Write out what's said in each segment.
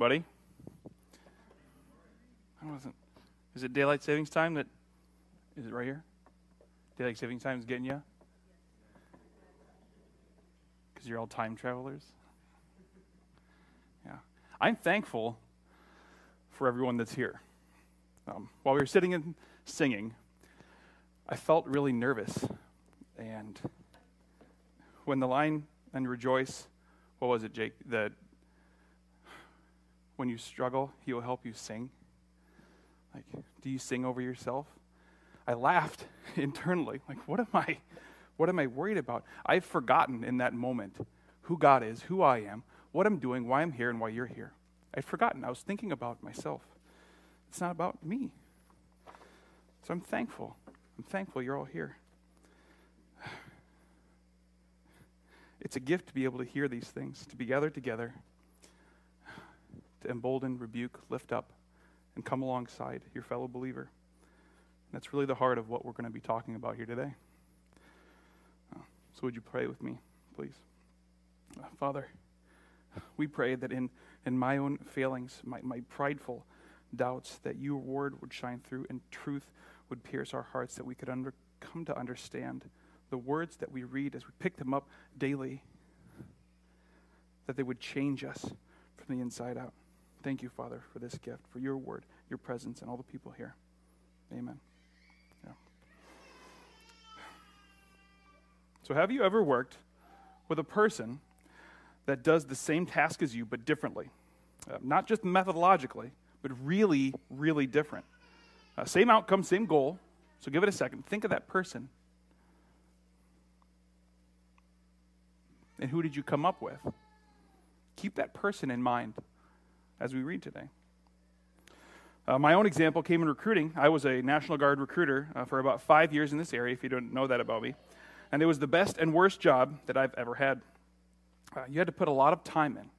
everybody. I wasn't. Is it daylight savings time? That is it right here? Daylight savings time is getting you. Because you're all time travelers. Yeah, I'm thankful for everyone that's here. Um, while we were sitting and singing, I felt really nervous, and when the line and rejoice, what was it, Jake? That when you struggle, He will help you sing. Like, do you sing over yourself? I laughed internally. Like, what am I, what am I worried about? I've forgotten in that moment who God is, who I am, what I'm doing, why I'm here, and why you're here. I'd forgotten. I was thinking about myself. It's not about me. So I'm thankful. I'm thankful you're all here. It's a gift to be able to hear these things, to be gathered together to embolden, rebuke, lift up, and come alongside your fellow believer. And that's really the heart of what we're going to be talking about here today. So, would you pray with me, please? Father, we pray that in, in my own failings, my, my prideful doubts, that your word would shine through and truth would pierce our hearts, that we could under, come to understand the words that we read as we pick them up daily, that they would change us from the inside out. Thank you, Father, for this gift, for your word, your presence, and all the people here. Amen. Yeah. So, have you ever worked with a person that does the same task as you, but differently? Uh, not just methodologically, but really, really different. Uh, same outcome, same goal. So, give it a second. Think of that person. And who did you come up with? Keep that person in mind as we read today. Uh, my own example came in recruiting. I was a National Guard recruiter uh, for about five years in this area, if you don't know that about me. And it was the best and worst job that I've ever had. Uh, you had to put a lot of time in.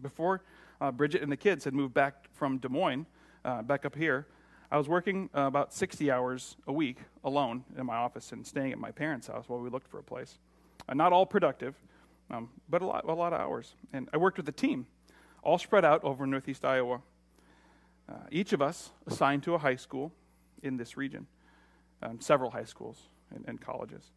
Before uh, Bridget and the kids had moved back from Des Moines, uh, back up here, I was working uh, about 60 hours a week alone in my office and staying at my parents' house while we looked for a place. not all productive, um, but a lot, a lot of hours. And I worked with a team all spread out over northeast Iowa. Uh, each of us assigned to a high school in this region, um, several high schools and, and colleges.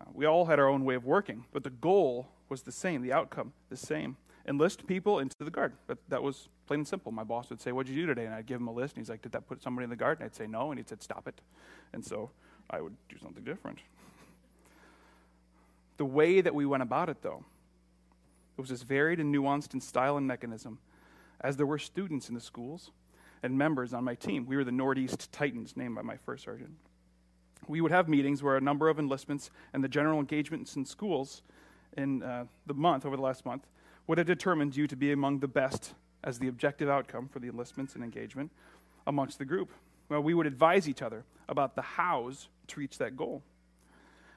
Uh, we all had our own way of working, but the goal was the same, the outcome the same. Enlist people into the guard. But that was plain and simple. My boss would say, What'd you do today? And I'd give him a list, and he's like, Did that put somebody in the guard? And I'd say, No. And he'd said, Stop it. And so I would do something different. the way that we went about it, though, it was as varied and nuanced in style and mechanism as there were students in the schools and members on my team. We were the Northeast Titans, named by my first sergeant. We would have meetings where a number of enlistments and the general engagements in schools in uh, the month, over the last month, would have determined you to be among the best as the objective outcome for the enlistments and engagement amongst the group. Well, we would advise each other about the hows to reach that goal.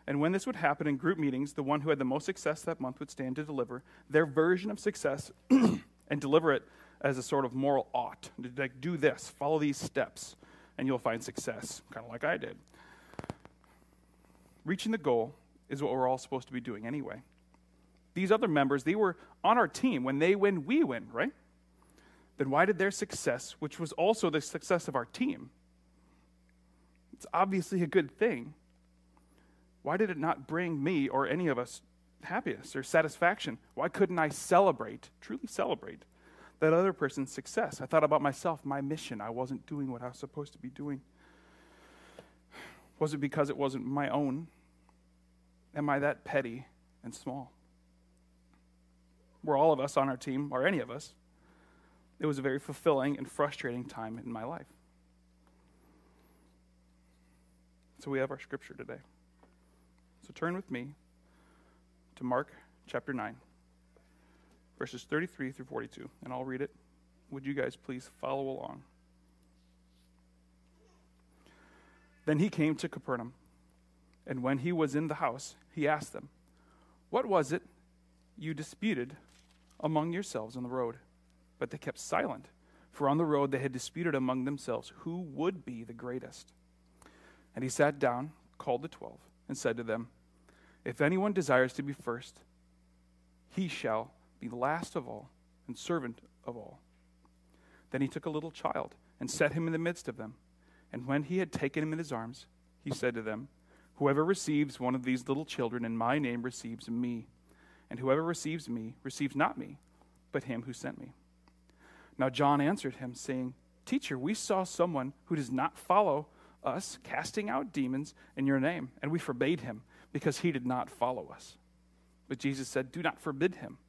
And when this would happen in group meetings, the one who had the most success that month would stand to deliver their version of success and deliver it as a sort of moral ought. Like, do this, follow these steps, and you'll find success, kind of like I did. Reaching the goal is what we're all supposed to be doing anyway. These other members, they were on our team. When they win, we win, right? Then why did their success, which was also the success of our team, it's obviously a good thing why did it not bring me or any of us happiness or satisfaction? Why couldn't I celebrate, truly celebrate, that other person's success? I thought about myself, my mission. I wasn't doing what I was supposed to be doing. Was it because it wasn't my own? Am I that petty and small? Were all of us on our team, or any of us, it was a very fulfilling and frustrating time in my life. So we have our scripture today. So turn with me to Mark chapter 9, verses 33 through 42, and I'll read it. Would you guys please follow along? Then he came to Capernaum, and when he was in the house, he asked them, What was it you disputed among yourselves on the road? But they kept silent, for on the road they had disputed among themselves who would be the greatest. And he sat down, called the twelve, and said to them, If anyone desires to be first, he shall be last of all and servant of all. Then he took a little child and set him in the midst of them. And when he had taken him in his arms, he said to them, Whoever receives one of these little children in my name receives me, and whoever receives me receives not me, but him who sent me. Now John answered him, saying, Teacher, we saw someone who does not follow us casting out demons in your name, and we forbade him because he did not follow us. But Jesus said, Do not forbid him,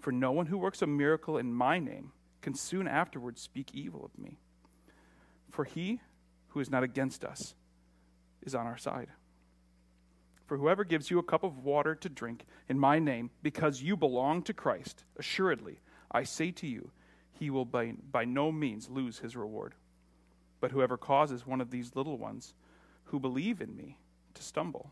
for no one who works a miracle in my name can soon afterwards speak evil of me. For he who is not against us is on our side. For whoever gives you a cup of water to drink in my name, because you belong to Christ, assuredly, I say to you, he will by, by no means lose his reward. But whoever causes one of these little ones who believe in me to stumble,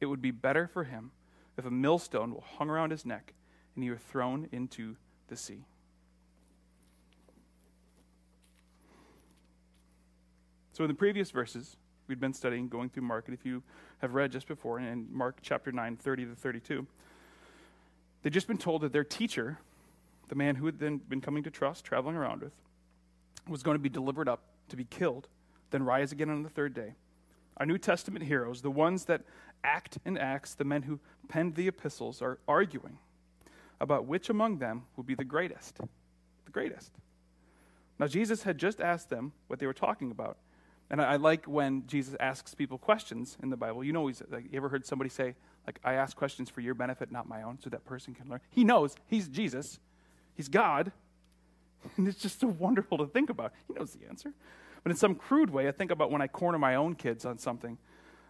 it would be better for him if a millstone were hung around his neck and he were thrown into the sea. So, in the previous verses, we'd been studying, going through Mark, and if you have read just before, in Mark chapter 9, 30 to 32, they'd just been told that their teacher, the man who had then been coming to trust, traveling around with, was going to be delivered up to be killed, then rise again on the third day. Our New Testament heroes, the ones that act in Acts, the men who penned the epistles, are arguing about which among them would be the greatest. The greatest. Now, Jesus had just asked them what they were talking about. And I, I like when Jesus asks people questions in the Bible. You know, he's, like, you ever heard somebody say, like, I ask questions for your benefit, not my own, so that person can learn? He knows. He's Jesus. He's God. And it's just so wonderful to think about. He knows the answer. But in some crude way, I think about when I corner my own kids on something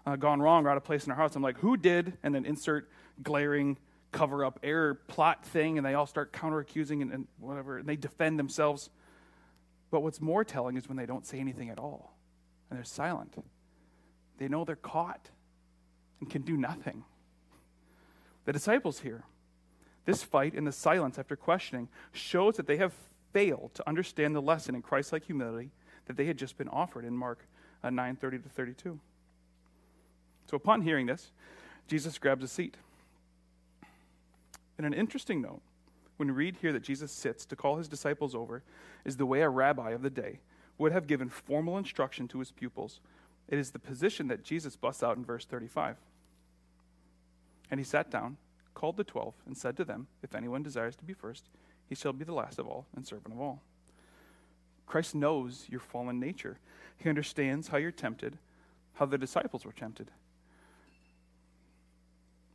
uh, gone wrong or out of place in our house. I'm like, who did? And then insert glaring cover up error plot thing, and they all start counter accusing and, and whatever, and they defend themselves. But what's more telling is when they don't say anything at all and they're silent. They know they're caught and can do nothing. The disciples here, this fight in the silence after questioning shows that they have failed to understand the lesson in Christ like humility that they had just been offered in Mark uh, 9 30 to 32. So upon hearing this, Jesus grabs a seat. And an interesting note, when we read here that Jesus sits to call his disciples over, is the way a rabbi of the day would have given formal instruction to his pupils. It is the position that Jesus busts out in verse 35. And he sat down, called the twelve, and said to them, If anyone desires to be first, he shall be the last of all and servant of all. Christ knows your fallen nature. He understands how you're tempted, how the disciples were tempted.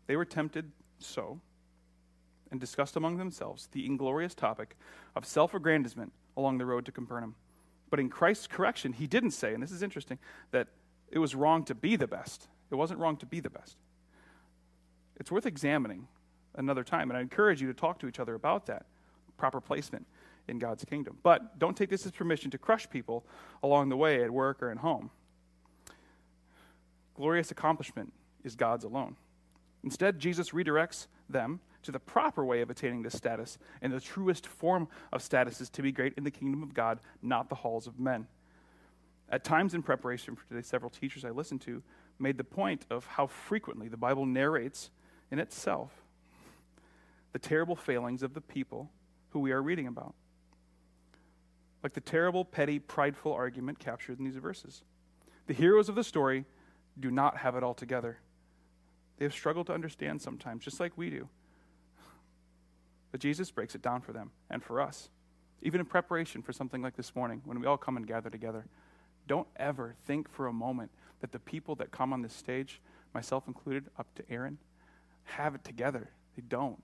They were tempted so and discussed among themselves the inglorious topic of self aggrandizement along the road to Capernaum. But in Christ's correction, he didn't say, and this is interesting, that it was wrong to be the best. It wasn't wrong to be the best. It's worth examining another time, and I encourage you to talk to each other about that proper placement in God's kingdom. But don't take this as permission to crush people along the way at work or at home. Glorious accomplishment is God's alone. Instead, Jesus redirects them to the proper way of attaining this status, and the truest form of status is to be great in the kingdom of God, not the halls of men. At times in preparation for today, several teachers I listened to made the point of how frequently the Bible narrates in itself the terrible failings of the people who we are reading about like the terrible, petty, prideful argument captured in these verses. The heroes of the story do not have it all together. They have struggled to understand sometimes, just like we do. But Jesus breaks it down for them and for us. Even in preparation for something like this morning, when we all come and gather together, don't ever think for a moment that the people that come on this stage, myself included, up to Aaron, have it together. They don't.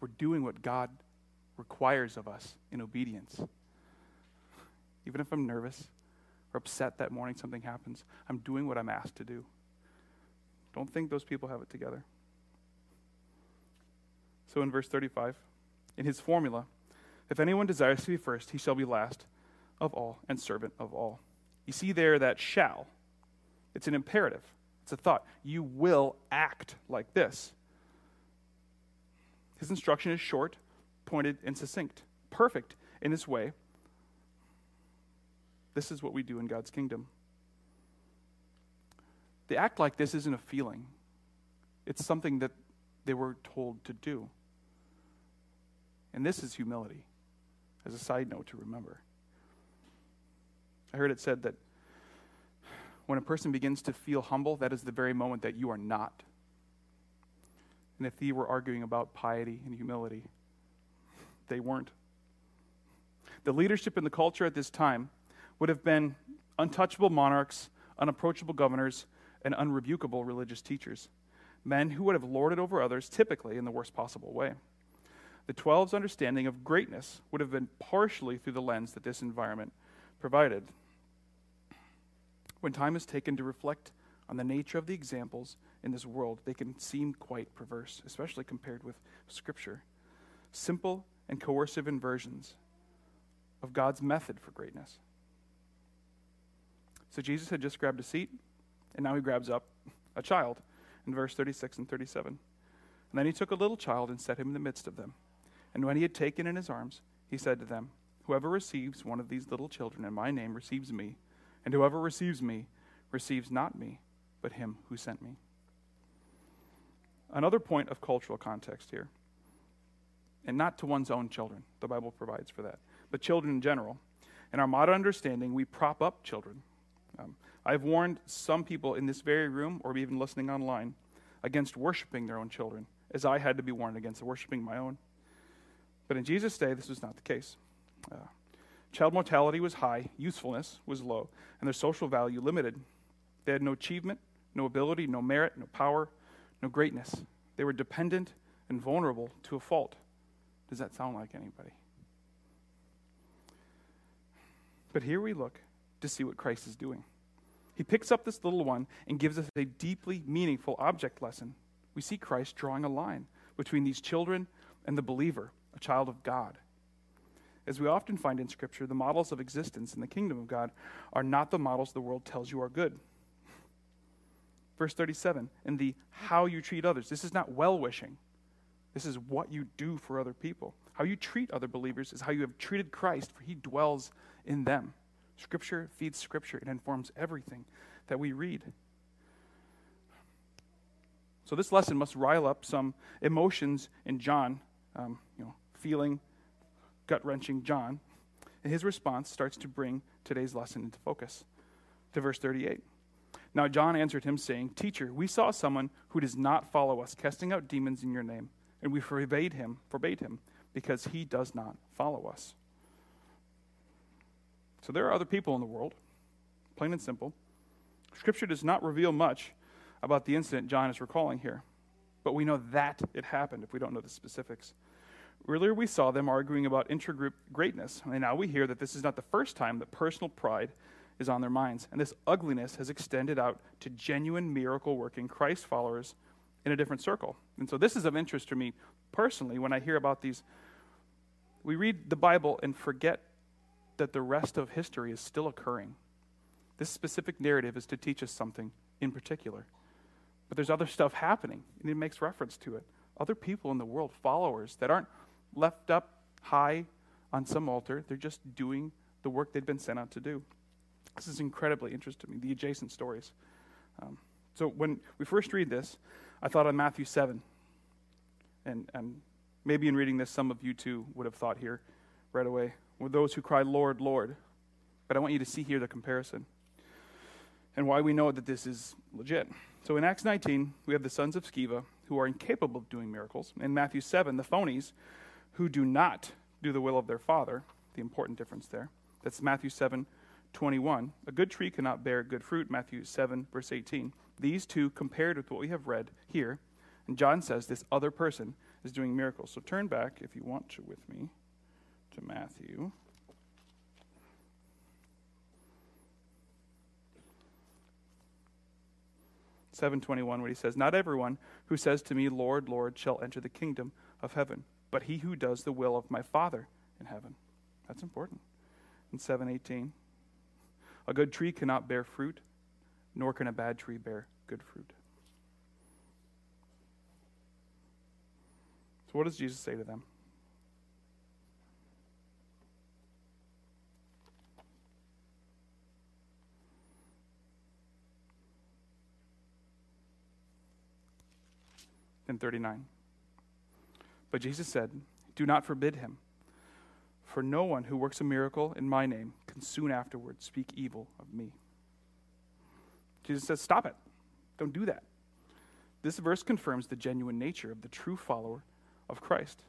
We're doing what God requires of us in obedience even if I'm nervous or upset that morning something happens, I'm doing what I'm asked to do. Don't think those people have it together. So in verse 35, in his formula, if anyone desires to be first, he shall be last of all and servant of all. You see there that shall. It's an imperative, it's a thought. You will act like this. His instruction is short, pointed, and succinct, perfect in this way this is what we do in God's kingdom. They act like this isn't a feeling, it's something that they were told to do. And this is humility. as a side note to remember. I heard it said that when a person begins to feel humble, that is the very moment that you are not. And if they were arguing about piety and humility, they weren't. The leadership in the culture at this time would have been untouchable monarchs, unapproachable governors, and unrebukable religious teachers. Men who would have lorded over others, typically in the worst possible way. The Twelve's understanding of greatness would have been partially through the lens that this environment provided. When time is taken to reflect on the nature of the examples in this world, they can seem quite perverse, especially compared with Scripture. Simple and coercive inversions of God's method for greatness. So Jesus had just grabbed a seat, and now he grabs up a child in verse 36 and 37. And then he took a little child and set him in the midst of them. And when he had taken in his arms, he said to them, Whoever receives one of these little children in my name receives me, and whoever receives me receives not me, but him who sent me. Another point of cultural context here, and not to one's own children, the Bible provides for that, but children in general. In our modern understanding, we prop up children. Um, I've warned some people in this very room, or even listening online, against worshiping their own children, as I had to be warned against worshiping my own. But in Jesus' day, this was not the case. Uh, child mortality was high, usefulness was low, and their social value limited. They had no achievement, no ability, no merit, no power, no greatness. They were dependent and vulnerable to a fault. Does that sound like anybody? But here we look to see what Christ is doing. He picks up this little one and gives us a deeply meaningful object lesson. We see Christ drawing a line between these children and the believer, a child of God. As we often find in Scripture, the models of existence in the kingdom of God are not the models the world tells you are good. Verse 37, in the how you treat others. This is not well wishing. This is what you do for other people. How you treat other believers is how you have treated Christ, for he dwells in them. Scripture feeds Scripture, it informs everything that we read. So, this lesson must rile up some emotions in John, um, you know, feeling gut wrenching John. And his response starts to bring today's lesson into focus. To verse 38. Now John answered him, saying, Teacher, we saw someone who does not follow us, casting out demons in your name, and we forbade him, forbade him, because he does not follow us. So there are other people in the world, plain and simple. Scripture does not reveal much about the incident John is recalling here, but we know that it happened if we don't know the specifics. Earlier, we saw them arguing about intergroup greatness, and now we hear that this is not the first time that personal pride is on their minds. And this ugliness has extended out to genuine miracle working Christ followers in a different circle. And so, this is of interest to me personally when I hear about these. We read the Bible and forget that the rest of history is still occurring. This specific narrative is to teach us something in particular. But there's other stuff happening, and it makes reference to it. Other people in the world, followers that aren't left up high on some altar, they're just doing the work they've been sent out to do. This is incredibly interesting to me, the adjacent stories. Um, so when we first read this, I thought on Matthew 7. And, and maybe in reading this, some of you too would have thought here right away with those who cry, Lord, Lord. But I want you to see here the comparison and why we know that this is legit. So in Acts 19, we have the sons of Sceva who are incapable of doing miracles. In Matthew 7, the phonies who do not do the will of their father, the important difference there. That's Matthew 7, 21. A good tree cannot bear good fruit, Matthew 7, verse 18. These two compared with what we have read here. And John says this other person is doing miracles. So turn back, if you want to, with me to Matthew. Seven twenty one, where he says, "Not everyone who says to me, Lord, Lord, shall enter the kingdom of heaven, but he who does the will of my Father in heaven." That's important. In seven eighteen, a good tree cannot bear fruit, nor can a bad tree bear good fruit. So, what does Jesus say to them? In 39. But Jesus said, Do not forbid him, For no one who works a miracle in my name can soon afterwards speak evil of me. Jesus says, Stop it. Don't do that. This verse confirms the genuine nature of the true follower of Christ.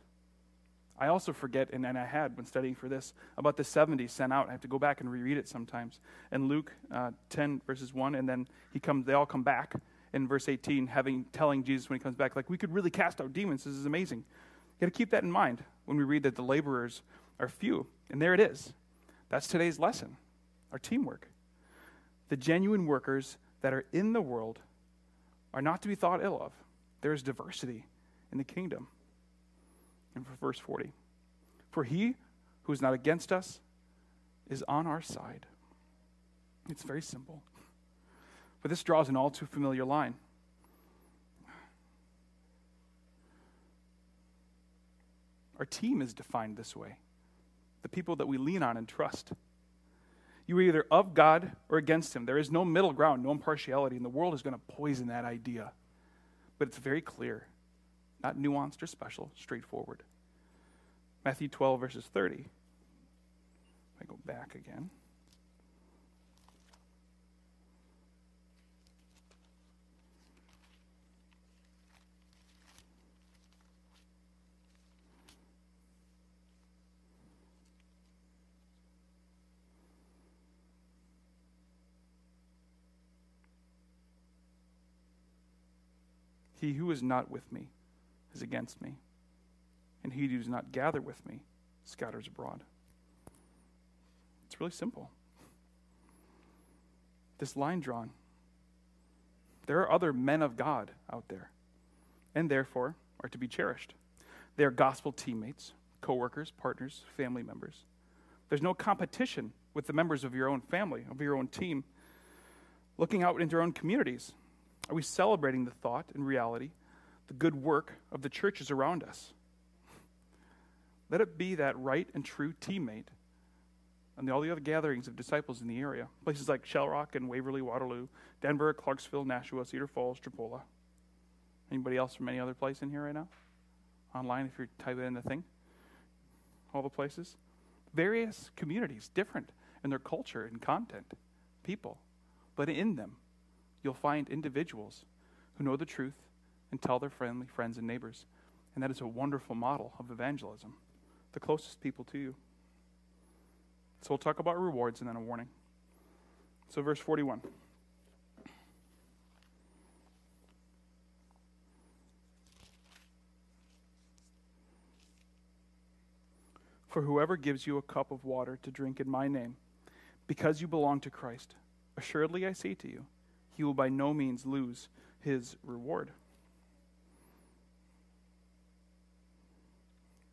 I also forget, and, and I had when studying for this, about the 70 sent out. I have to go back and reread it sometimes. And Luke uh, 10, verses 1, and then he comes, they all come back in verse 18, having telling Jesus when he comes back, like, we could really cast out demons. This is amazing. You got to keep that in mind when we read that the laborers are few. And there it is. That's today's lesson our teamwork. The genuine workers that are in the world are not to be thought ill of. There is diversity in the kingdom. And for verse 40, for he who is not against us is on our side. It's very simple. But this draws an all too familiar line. Our team is defined this way the people that we lean on and trust. You are either of God or against Him. There is no middle ground, no impartiality, and the world is going to poison that idea. But it's very clear, not nuanced or special, straightforward. Matthew 12, verses 30. I go back again. He who is not with me is against me, and he who does not gather with me scatters abroad. It's really simple. This line drawn. There are other men of God out there, and therefore are to be cherished. They are gospel teammates, co workers, partners, family members. There's no competition with the members of your own family, of your own team. Looking out into our own communities, are we celebrating the thought and reality, the good work of the churches around us? Let it be that right and true teammate and all the other gatherings of disciples in the area. Places like Shell Rock and Waverly, Waterloo, Denver, Clarksville, Nashua, Cedar Falls, Tripoli. Anybody else from any other place in here right now? Online, if you're typing in the thing. All the places. Various communities, different in their culture and content, people. But in them, you'll find individuals who know the truth and tell their friendly friends and neighbors. And that is a wonderful model of evangelism, the closest people to you. So we'll talk about rewards and then a warning. So, verse 41. For whoever gives you a cup of water to drink in my name, because you belong to Christ, assuredly I say to you, he will by no means lose his reward.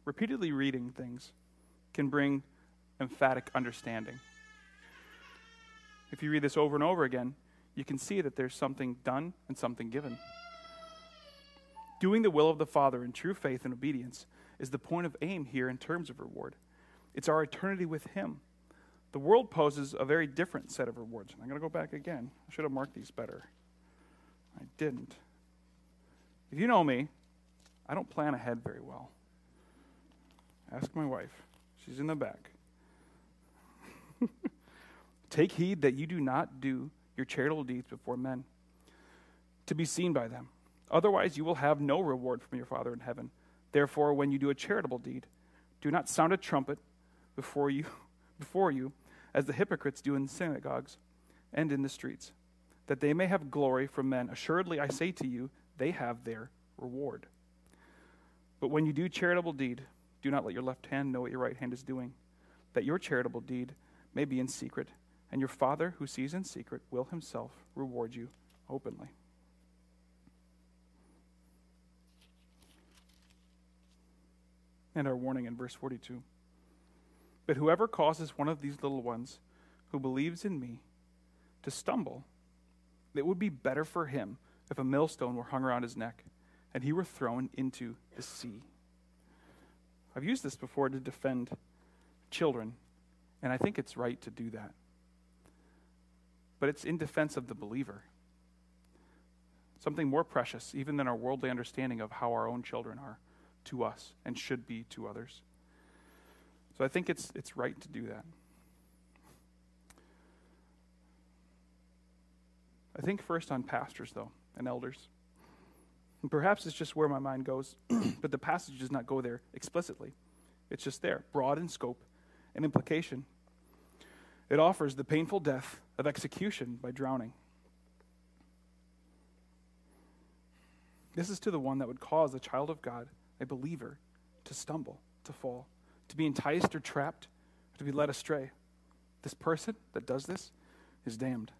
Repeatedly reading things can bring emphatic understanding. If you read this over and over again, you can see that there's something done and something given. Doing the will of the Father in true faith and obedience is the point of aim here in terms of reward. It's our eternity with Him. The world poses a very different set of rewards. I'm going to go back again. I should have marked these better. I didn't. If you know me, I don't plan ahead very well. Ask my wife. She's in the back. Take heed that you do not do your charitable deeds before men to be seen by them. Otherwise, you will have no reward from your Father in heaven. Therefore, when you do a charitable deed, do not sound a trumpet before you, before you as the hypocrites do in synagogues and in the streets, that they may have glory from men. Assuredly, I say to you, they have their reward. But when you do charitable deed, do not let your left hand know what your right hand is doing, that your charitable deed may be in secret, and your Father who sees in secret will himself reward you openly. And our warning in verse 42. But whoever causes one of these little ones who believes in me to stumble, it would be better for him if a millstone were hung around his neck and he were thrown into the sea. I've used this before to defend children, and I think it's right to do that. But it's in defense of the believer. Something more precious, even than our worldly understanding of how our own children are to us and should be to others. So I think it's, it's right to do that. I think first on pastors, though, and elders. And perhaps it's just where my mind goes, but the passage does not go there explicitly. It's just there, broad in scope and implication. It offers the painful death of execution by drowning. This is to the one that would cause a child of God, a believer, to stumble, to fall, to be enticed or trapped, or to be led astray. This person that does this is damned.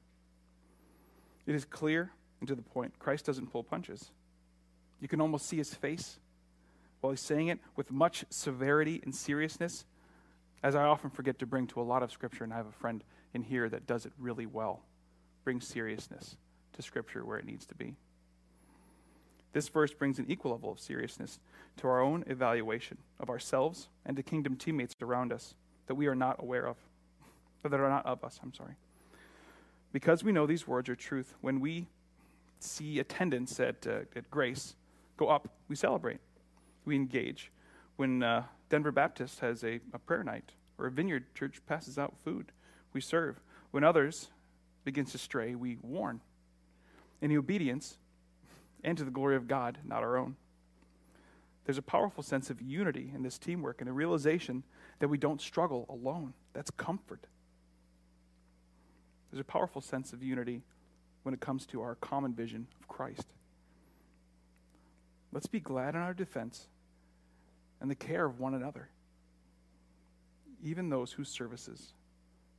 It is clear and to the point. Christ doesn't pull punches. You can almost see his face while he's saying it with much severity and seriousness, as I often forget to bring to a lot of Scripture, and I have a friend in here that does it really well. Brings seriousness to Scripture where it needs to be. This verse brings an equal level of seriousness to our own evaluation of ourselves and to kingdom teammates around us that we are not aware of, or that are not of us, I'm sorry. Because we know these words are truth, when we see attendance at, uh, at Grace go up, we celebrate, we engage. When uh, Denver Baptist has a, a prayer night or a vineyard church passes out food, we serve. When others begins to stray, we warn. In obedience, and to the glory of God, not our own. There's a powerful sense of unity in this teamwork and a realization that we don't struggle alone. That's comfort. There's a powerful sense of unity when it comes to our common vision of Christ. Let's be glad in our defense and the care of one another, even those whose services,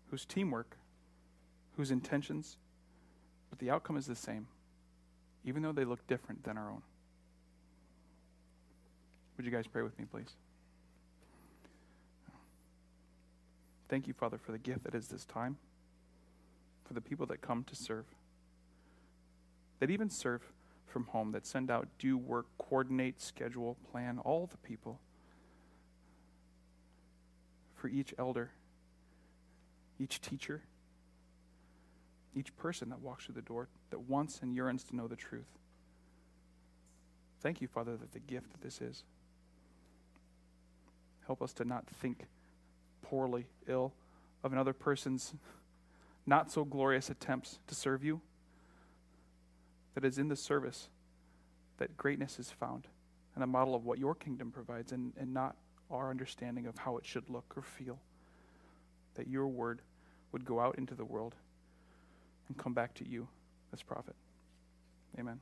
whose teamwork, whose intentions, but the outcome is the same even though they look different than our own. Would you guys pray with me, please? Thank you, Father, for the gift that is this time, for the people that come to serve, that even serve from home, that send out, do work, coordinate, schedule, plan, all the people, for each elder, each teacher, each person that walks through the door that wants and yearns to know the truth. Thank you, Father, that the gift that this is. Help us to not think poorly, ill of another person's not so glorious attempts to serve you. That is in the service that greatness is found and a model of what your kingdom provides and, and not our understanding of how it should look or feel. That your word would go out into the world and come back to you as prophet. Amen.